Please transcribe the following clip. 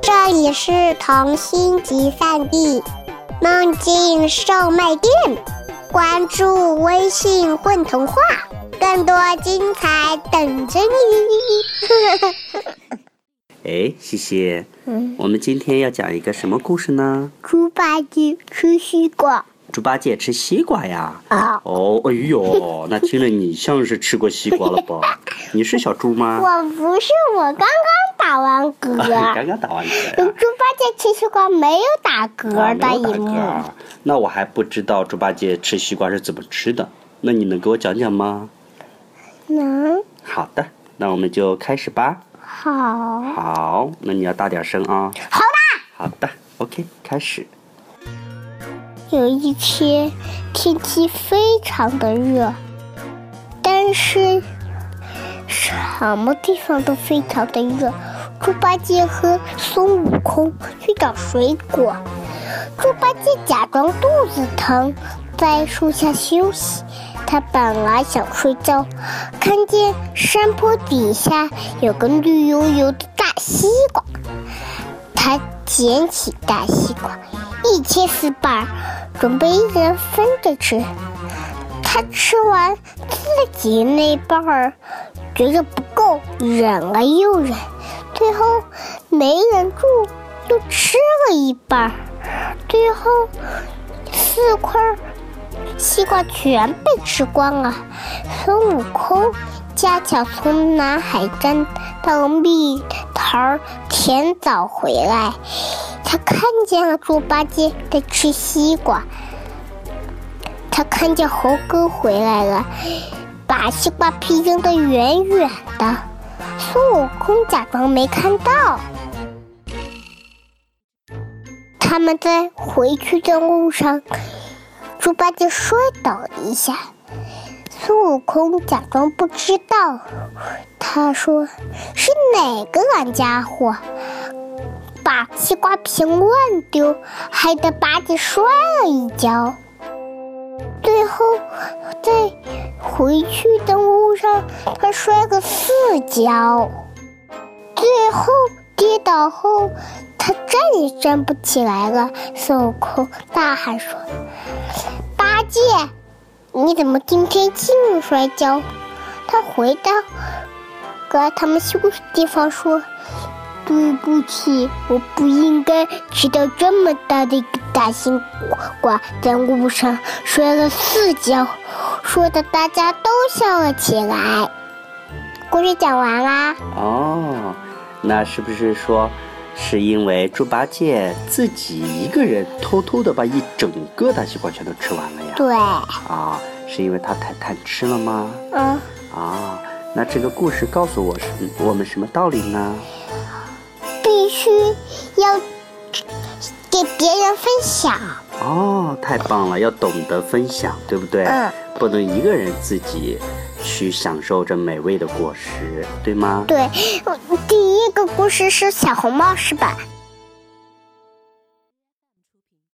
这里是童心集散地，梦境售卖店。关注微信“混童话”，更多精彩等着你。哎，西西，嗯，我们今天要讲一个什么故事呢？猪八戒吃西瓜。猪八戒吃西瓜呀？啊。哦，哎呦，那听着你像是吃过西瓜了吧？你是小猪吗？我不是，我刚刚打完嗝。刚刚打完嗝。猪八戒吃西瓜没有打嗝的一幕。那我还不知道猪八戒吃西瓜是怎么吃的，那你能给我讲讲吗？能。好的，那我们就开始吧。好。好，那你要大点声啊。好的。好的，OK，开始。有一天，天气非常的热，但是什么地方都非常的热。猪八戒和孙悟空去找水果，猪八戒假装肚子疼，在树下休息。他本来想睡觉，看见山坡底下有个绿油油的大西瓜，他捡起大西瓜，一切四瓣。准备一人分着吃，他吃完自己那半儿，觉得不够，忍了又忍，最后没忍住，又吃了一半，最后四块西瓜全被吃光了。孙悟空恰巧从南海站到蜜桃甜枣回来。他看见了猪八戒在吃西瓜，他看见猴哥回来了，把西瓜皮扔得远远的。孙悟空假装没看到。他们在回去的路上，猪八戒摔倒一下，孙悟空假装不知道。他说：“是哪个懒家伙？”把西瓜皮乱丢，害得八戒摔了一跤。最后在回去的路上，他摔个四跤。最后跌倒后，他站也站不起来了。孙悟空大喊说：“八戒，你怎么今天净摔跤？”他回到搁他们休息地方说。对不起，我不应该吃到这么大的一个大西瓜，在路上摔了四跤，说的大家都笑了起来。故事讲完啦。哦，那是不是说，是因为猪八戒自己一个人偷偷的把一整个大西瓜全都吃完了呀？对。啊，是因为他太贪吃了吗？嗯。啊，那这个故事告诉我什我们什么道理呢？必须要给别人分享哦，太棒了！要懂得分享，对不对？嗯，不能一个人自己去享受这美味的果实，对吗？对，第一个故事是小红帽，是吧？